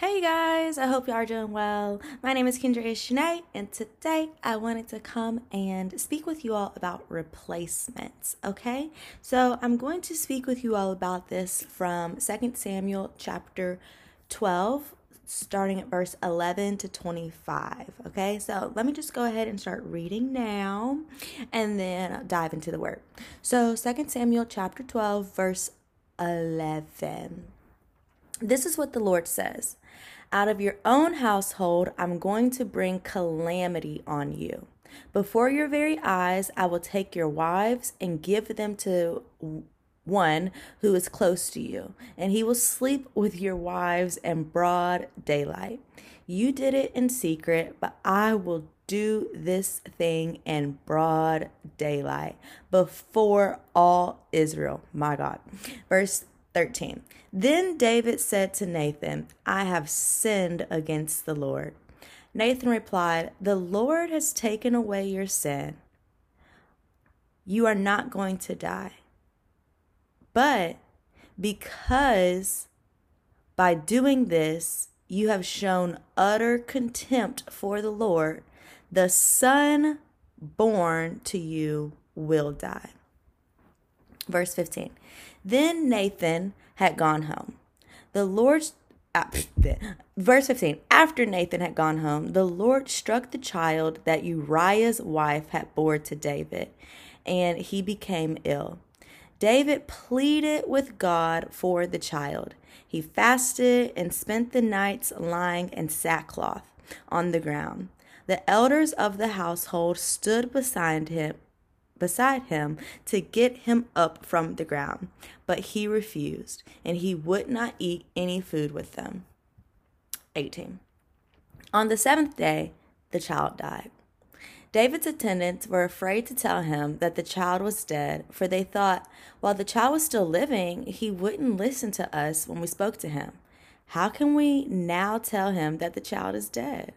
Hey guys, I hope you are doing well. My name is Kendria Shanae, and today I wanted to come and speak with you all about replacements. Okay, so I'm going to speak with you all about this from 2 Samuel chapter 12, starting at verse 11 to 25. Okay, so let me just go ahead and start reading now and then dive into the word. So, 2 Samuel chapter 12, verse 11. This is what the Lord says. Out of your own household, I'm going to bring calamity on you. Before your very eyes, I will take your wives and give them to one who is close to you, and he will sleep with your wives in broad daylight. You did it in secret, but I will do this thing in broad daylight before all Israel. My God. Verse 13. Then David said to Nathan, I have sinned against the Lord. Nathan replied, The Lord has taken away your sin. You are not going to die. But because by doing this you have shown utter contempt for the Lord, the son born to you will die. Verse 15. Then Nathan had gone home. The Lord, uh, verse 15, after Nathan had gone home, the Lord struck the child that Uriah's wife had bore to David, and he became ill. David pleaded with God for the child. He fasted and spent the nights lying in sackcloth on the ground. The elders of the household stood beside him beside him to get him up from the ground. But he refused, and he would not eat any food with them. 18. On the seventh day, the child died. David's attendants were afraid to tell him that the child was dead, for they thought, while the child was still living, he wouldn't listen to us when we spoke to him. How can we now tell him that the child is dead?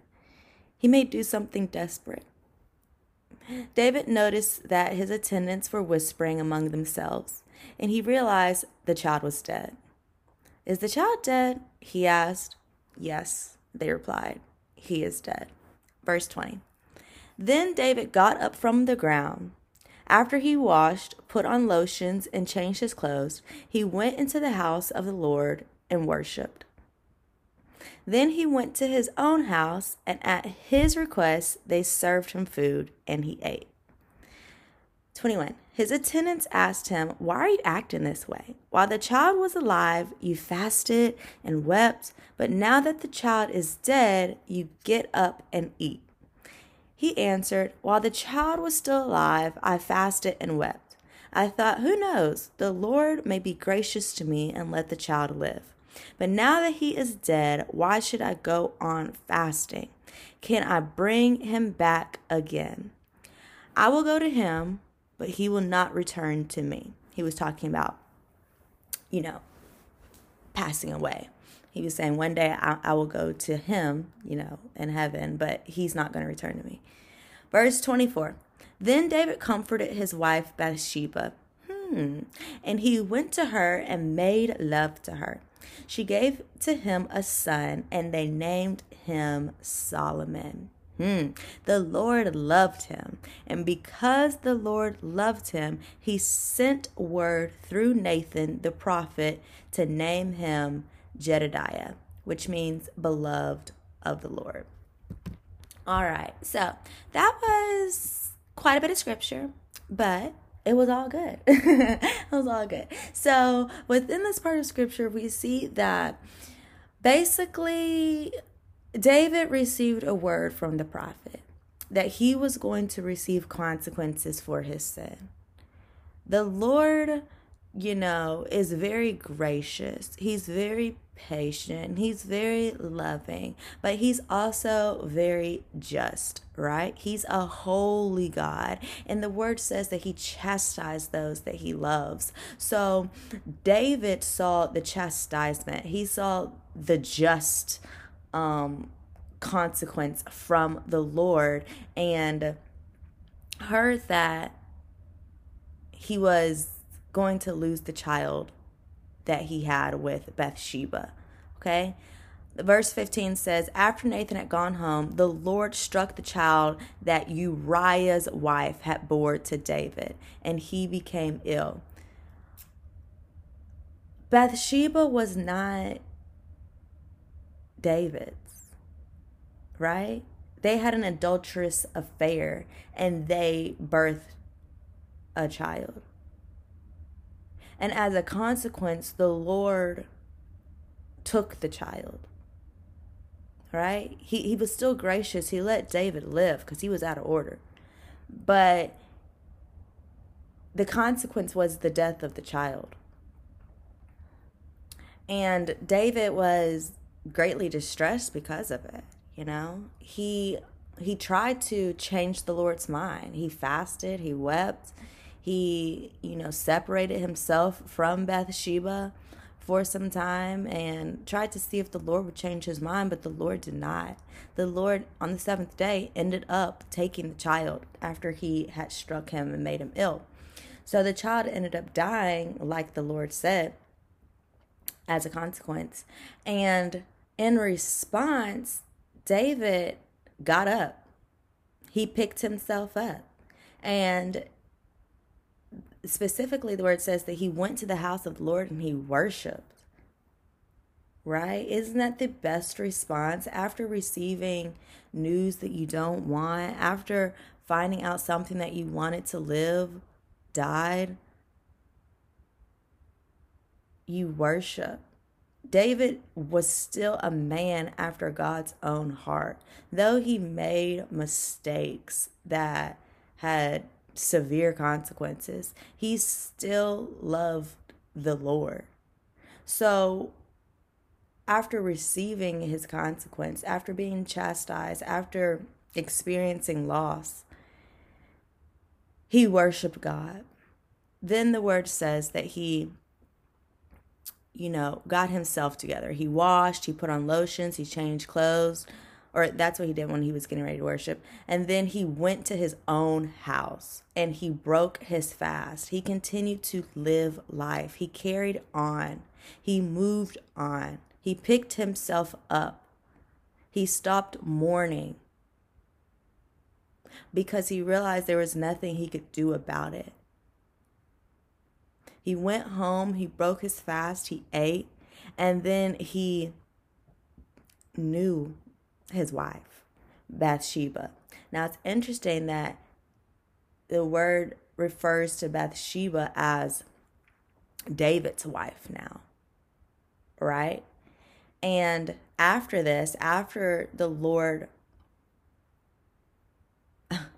He may do something desperate. David noticed that his attendants were whispering among themselves, and he realized the child was dead. Is the child dead? He asked. Yes, they replied. He is dead. Verse 20. Then David got up from the ground. After he washed, put on lotions, and changed his clothes, he went into the house of the Lord and worshipped. Then he went to his own house, and at his request, they served him food, and he ate. 21. His attendants asked him, Why are you acting this way? While the child was alive, you fasted and wept, but now that the child is dead, you get up and eat. He answered, While the child was still alive, I fasted and wept. I thought, Who knows? The Lord may be gracious to me and let the child live. But now that he is dead, why should I go on fasting? Can I bring him back again? I will go to him, but he will not return to me. He was talking about, you know, passing away. He was saying, one day I, I will go to him, you know, in heaven, but he's not going to return to me. Verse 24 Then David comforted his wife Bathsheba. Hmm. And he went to her and made love to her. She gave to him a son, and they named him Solomon. Hmm. The Lord loved him, and because the Lord loved him, he sent word through Nathan the prophet to name him Jedediah, which means beloved of the Lord. All right, so that was quite a bit of scripture, but it was all good. it was all good. So, within this part of scripture, we see that basically David received a word from the prophet that he was going to receive consequences for his sin. The Lord, you know, is very gracious, He's very patient, He's very loving, but He's also very just, right? He's a holy God. And the word says that He chastised those that He loves. So David saw the chastisement, he saw the just um, consequence from the Lord and heard that he was going to lose the child that he had with Bathsheba. Okay? verse 15 says, After Nathan had gone home, the Lord struck the child that Uriah's wife had bore to David, and he became ill. Bathsheba was not David's, right? They had an adulterous affair and they birthed a child. And as a consequence, the Lord took the child right? He he was still gracious. He let David live because he was out of order. But the consequence was the death of the child. And David was greatly distressed because of it, you know? He he tried to change the Lord's mind. He fasted, he wept, he, you know, separated himself from Bathsheba for some time and tried to see if the Lord would change his mind, but the Lord did not. The Lord, on the seventh day, ended up taking the child after he had struck him and made him ill. So the child ended up dying, like the Lord said, as a consequence. And in response, David got up, he picked himself up. And specifically the word says that he went to the house of the Lord and he worshiped. Right? Isn't that the best response after receiving news that you don't want, after finding out something that you wanted to live died? You worship. David was still a man after God's own heart. Though he made mistakes that had severe consequences, he still loved the Lord. So, after receiving his consequence, after being chastised, after experiencing loss, he worshiped God. Then the word says that he, you know, got himself together. He washed, he put on lotions, he changed clothes, or that's what he did when he was getting ready to worship. And then he went to his own house and he broke his fast. He continued to live life. He carried on. He moved on. He picked himself up. He stopped mourning because he realized there was nothing he could do about it. He went home, he broke his fast, he ate, and then he knew his wife, Bathsheba. Now it's interesting that the word refers to Bathsheba as David's wife now, right? And after this, after the Lord,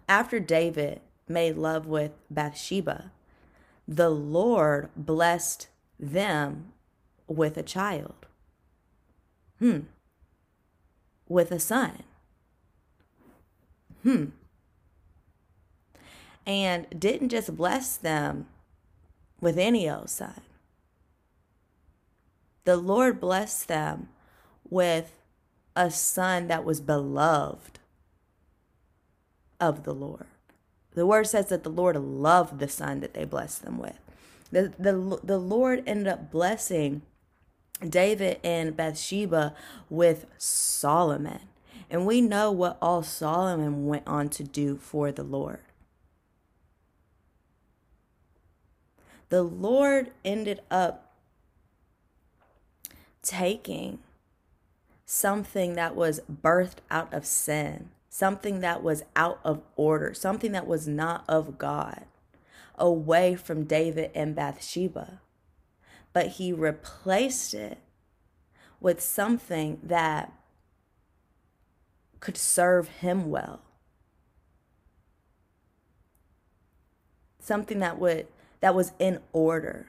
after David made love with Bathsheba, the Lord blessed them with a child. Hmm with a son. Hmm. And didn't just bless them with any old son. The Lord blessed them with a son that was beloved of the Lord. The word says that the Lord loved the son that they blessed them with. The, the, the Lord ended up blessing David and Bathsheba with Solomon. And we know what all Solomon went on to do for the Lord. The Lord ended up taking something that was birthed out of sin, something that was out of order, something that was not of God, away from David and Bathsheba but he replaced it with something that could serve him well. Something that would that was in order.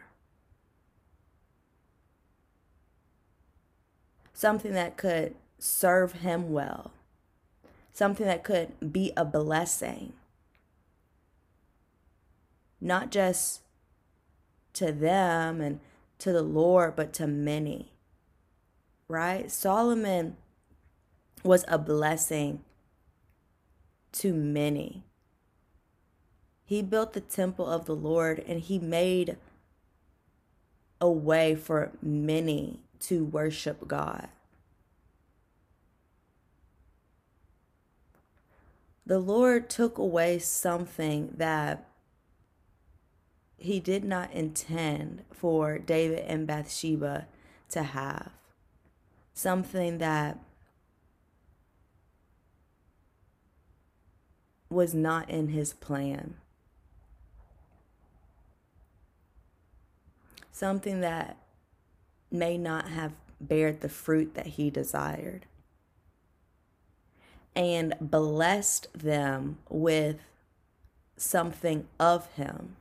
Something that could serve him well. Something that could be a blessing. Not just to them and to the Lord, but to many. Right? Solomon was a blessing to many. He built the temple of the Lord and he made a way for many to worship God. The Lord took away something that he did not intend for David and Bathsheba to have. Something that was not in his plan. Something that may not have bared the fruit that he desired. And blessed them with something of him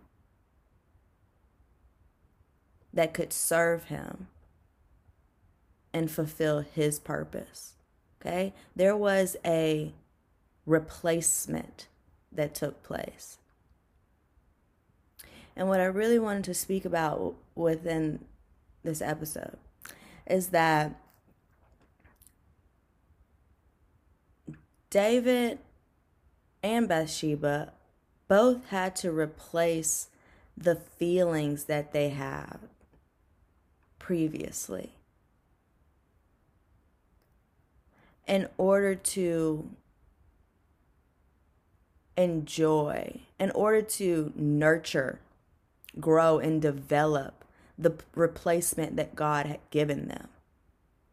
that could serve him and fulfill his purpose. Okay? There was a replacement that took place. And what I really wanted to speak about within this episode is that David and Bathsheba both had to replace the feelings that they had previously in order to enjoy, in order to nurture, grow, and develop the replacement that God had given them.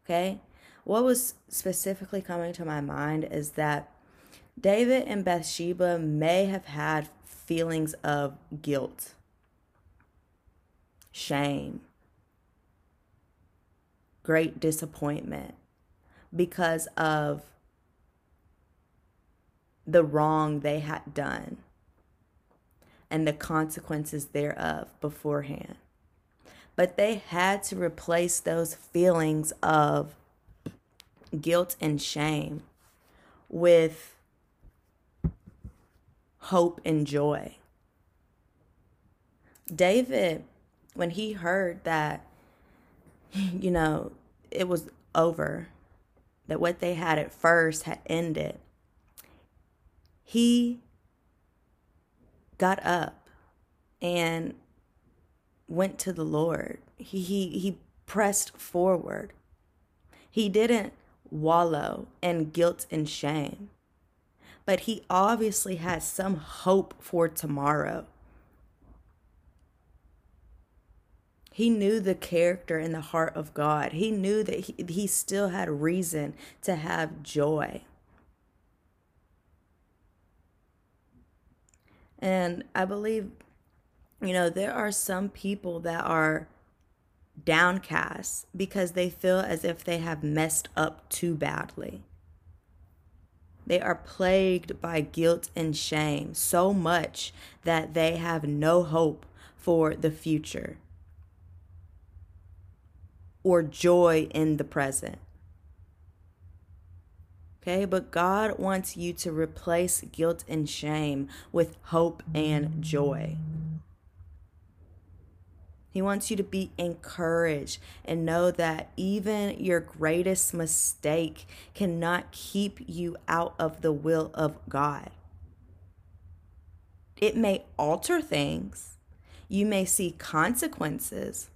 Okay? What was specifically coming to my mind is that David and Bathsheba may have had feelings of guilt, shame, great disappointment because of the wrong they had done and the consequences thereof beforehand. But they had to replace those feelings of guilt and shame with hope and joy. David, when he heard that, you know, it was over, that what they had at first had ended, he got up and went to the Lord. He, he, he pressed forward. He didn't wallow in guilt and shame, but he obviously had some hope for tomorrow. He knew the character and the heart of God. He knew that he, he still had reason to have joy. And I believe, you know, there are some people that are downcast because they feel as if they have messed up too badly. They are plagued by guilt and shame so much that they have no hope for the future or joy in the present. Okay, but God wants you to replace guilt and shame with hope and joy. He wants you to be encouraged and know that even your greatest mistake cannot keep you out of the will of God. It may alter things, you may see consequences,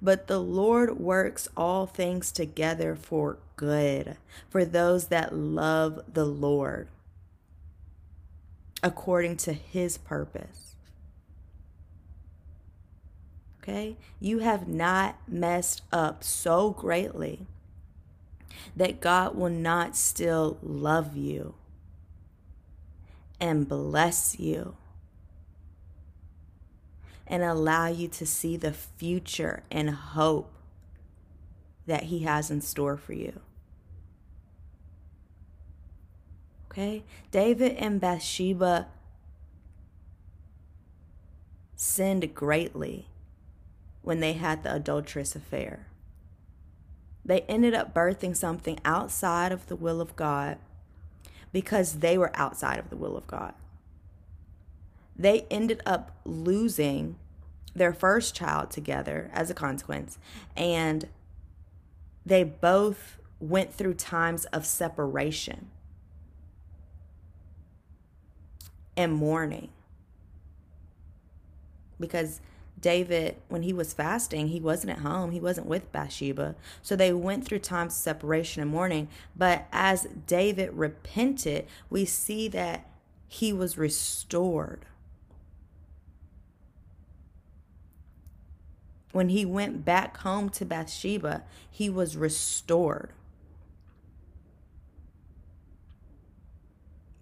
but the Lord works all things together for good for those that love the Lord according to his purpose. Okay? You have not messed up so greatly that God will not still love you and bless you and allow you to see the future and hope that He has in store for you. Okay? David and Bathsheba sinned greatly when they had the adulterous affair. They ended up birthing something outside of the will of God because they were outside of the will of God they ended up losing their first child together as a consequence. And they both went through times of separation and mourning because David, when he was fasting, he wasn't at home. He wasn't with Bathsheba. So they went through times of separation and mourning. But as David repented, we see that he was restored. When he went back home to Bathsheba, he was restored.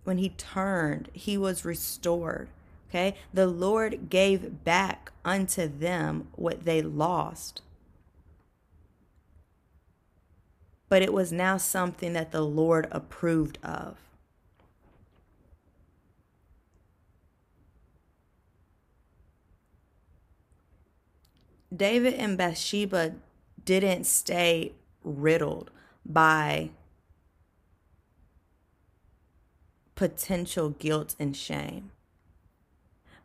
When he turned, he was restored. Okay. The Lord gave back unto them what they lost. But it was now something that the Lord approved of. David and Bathsheba didn't stay riddled by potential guilt and shame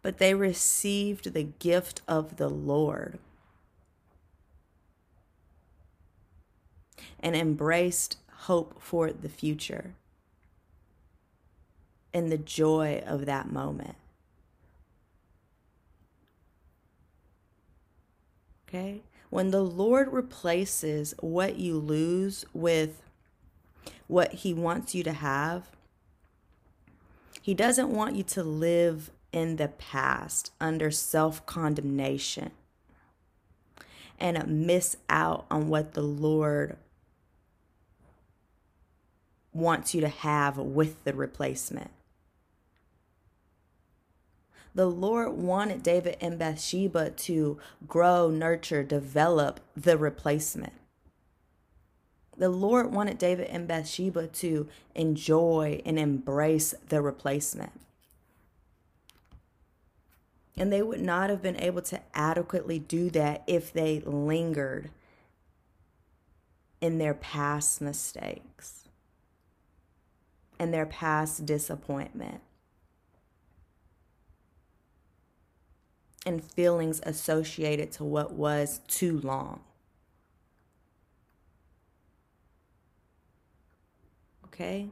but they received the gift of the Lord and embraced hope for the future and the joy of that moment. Okay? When the Lord replaces what you lose with what He wants you to have, He doesn't want you to live in the past under self condemnation and miss out on what the Lord wants you to have with the replacement. The Lord wanted David and Bathsheba to grow, nurture, develop the replacement. The Lord wanted David and Bathsheba to enjoy and embrace the replacement and they would not have been able to adequately do that if they lingered in their past mistakes and their past disappointment and feelings associated to what was too long. Okay?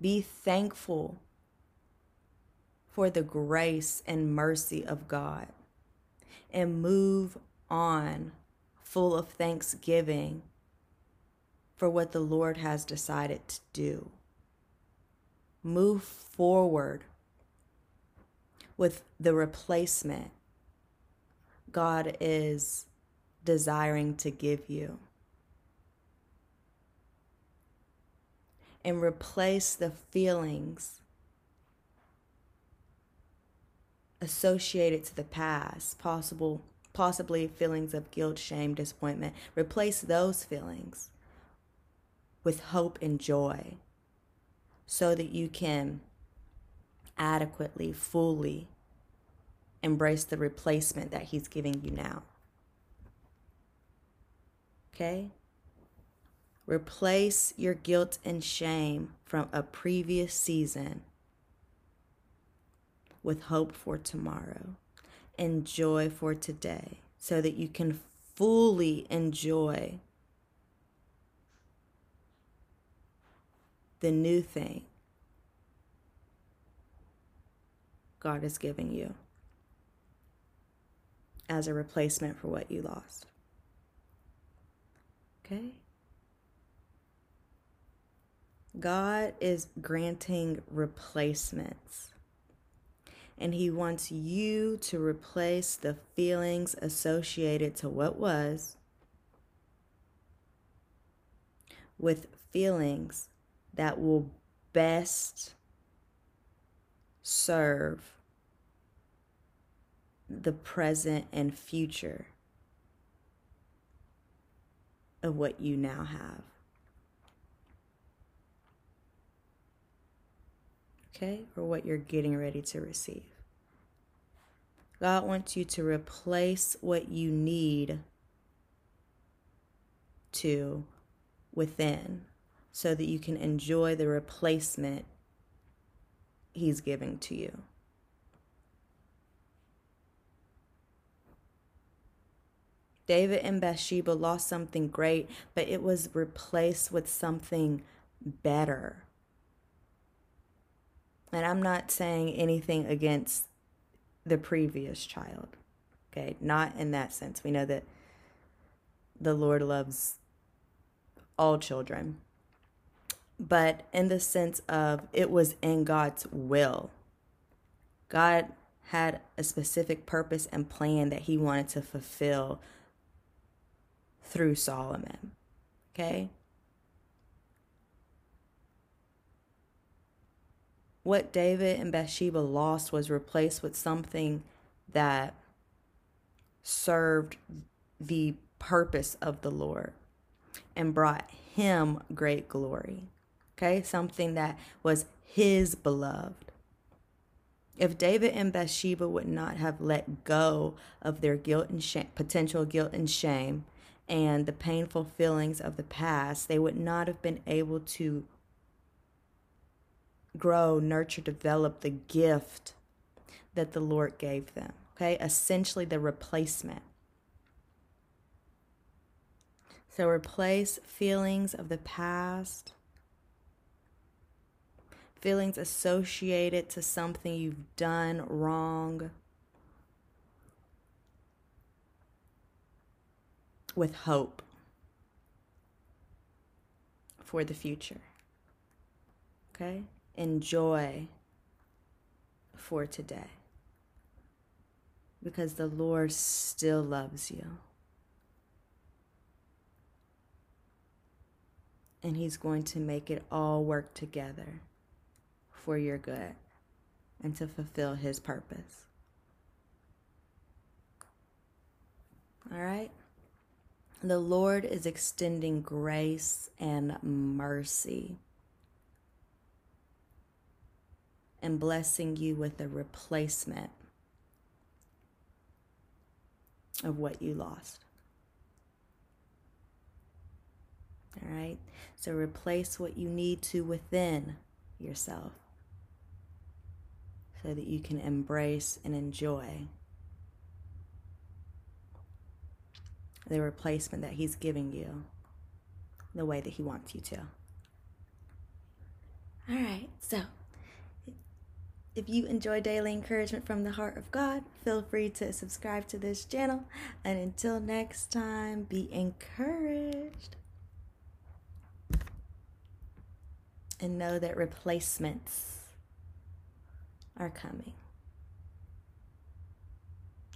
Be thankful for the grace and mercy of God and move on full of thanksgiving for what the Lord has decided to do. Move forward with the replacement God is desiring to give you. And replace the feelings associated to the past, possible possibly feelings of guilt, shame, disappointment, replace those feelings with hope and joy so that you can adequately, fully embrace the replacement that he's giving you now. Okay? Replace your guilt and shame from a previous season with hope for tomorrow and joy for today so that you can fully enjoy the new thing God is giving you as a replacement for what you lost. Okay? God is granting replacements and He wants you to replace the feelings associated to what was with feelings that will best serve the present and future of what you now have. Okay? Or what you're getting ready to receive. God wants you to replace what you need to within so that you can enjoy the replacement He's giving to you. David and Bathsheba lost something great, but it was replaced with something better. And I'm not saying anything against the previous child. Okay, not in that sense. We know that the Lord loves all children, but in the sense of it was in God's will. God had a specific purpose and plan that he wanted to fulfill through Solomon. Okay? What David and Bathsheba lost was replaced with something that served the purpose of the Lord and brought him great glory. Okay? Something that was his beloved. If David and Bathsheba would not have let go of their guilt and shame, potential guilt and shame and the painful feelings of the past, they would not have been able to grow, nurture, develop the gift that the Lord gave them. Okay, essentially the replacement. So replace feelings of the past, feelings associated to something you've done wrong, with hope for the future. Okay? Enjoy for today because the Lord still loves you. And He's going to make it all work together for your good and to fulfill His purpose. All right? The Lord is extending grace and mercy and blessing you with a replacement of what you lost. All right? So replace what you need to within yourself so that you can embrace and enjoy the replacement that He's giving you the way that He wants you to. All right, so if you enjoy daily encouragement from the heart of God, feel free to subscribe to this channel. And until next time, be encouraged. And know that replacements are coming.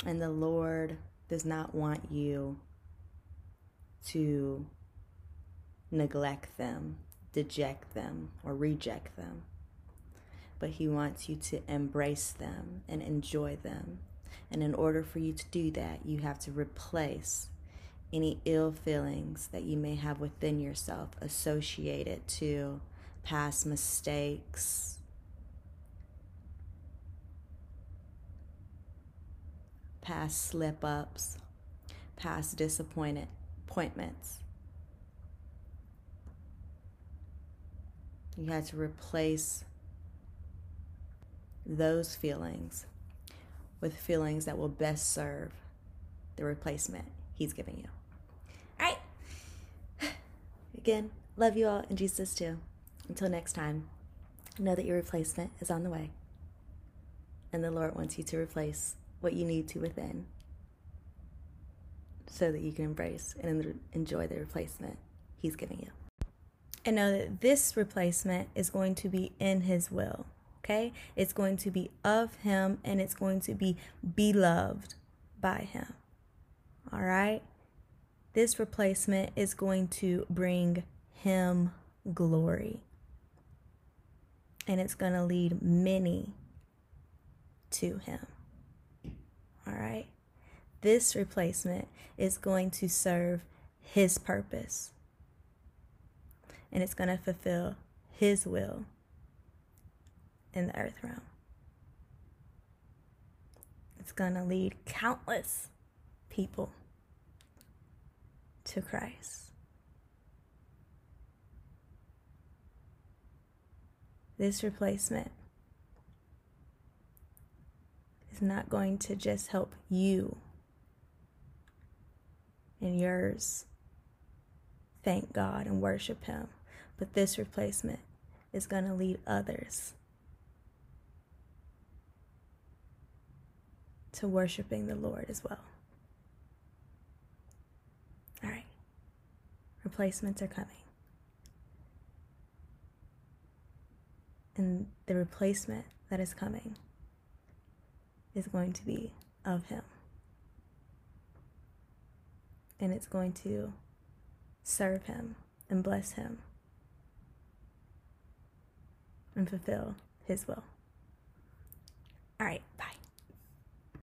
And the Lord does not want you to neglect them, deject them, or reject them but He wants you to embrace them and enjoy them. And in order for you to do that, you have to replace any ill feelings that you may have within yourself associated to past mistakes, past slip ups, past disappointed appointments. You had to replace those feelings with feelings that will best serve the replacement he's giving you. All right. Again, love you all and Jesus too. Until next time, know that your replacement is on the way. And the Lord wants you to replace what you need to within so that you can embrace and enjoy the replacement he's giving you. And know that this replacement is going to be in his will okay? It's going to be of Him and it's going to be beloved by Him, all right? This replacement is going to bring Him glory. And it's going to lead many to Him, all right? This replacement is going to serve His purpose. And it's going to fulfill His will in the earth realm. It's going to lead countless people to Christ. This replacement is not going to just help you and yours thank God and worship Him, but this replacement is going to lead others to worshiping the Lord as well. All right. Replacements are coming. And the replacement that is coming is going to be of Him and it's going to serve him and bless him and fulfill his will. All right, bye.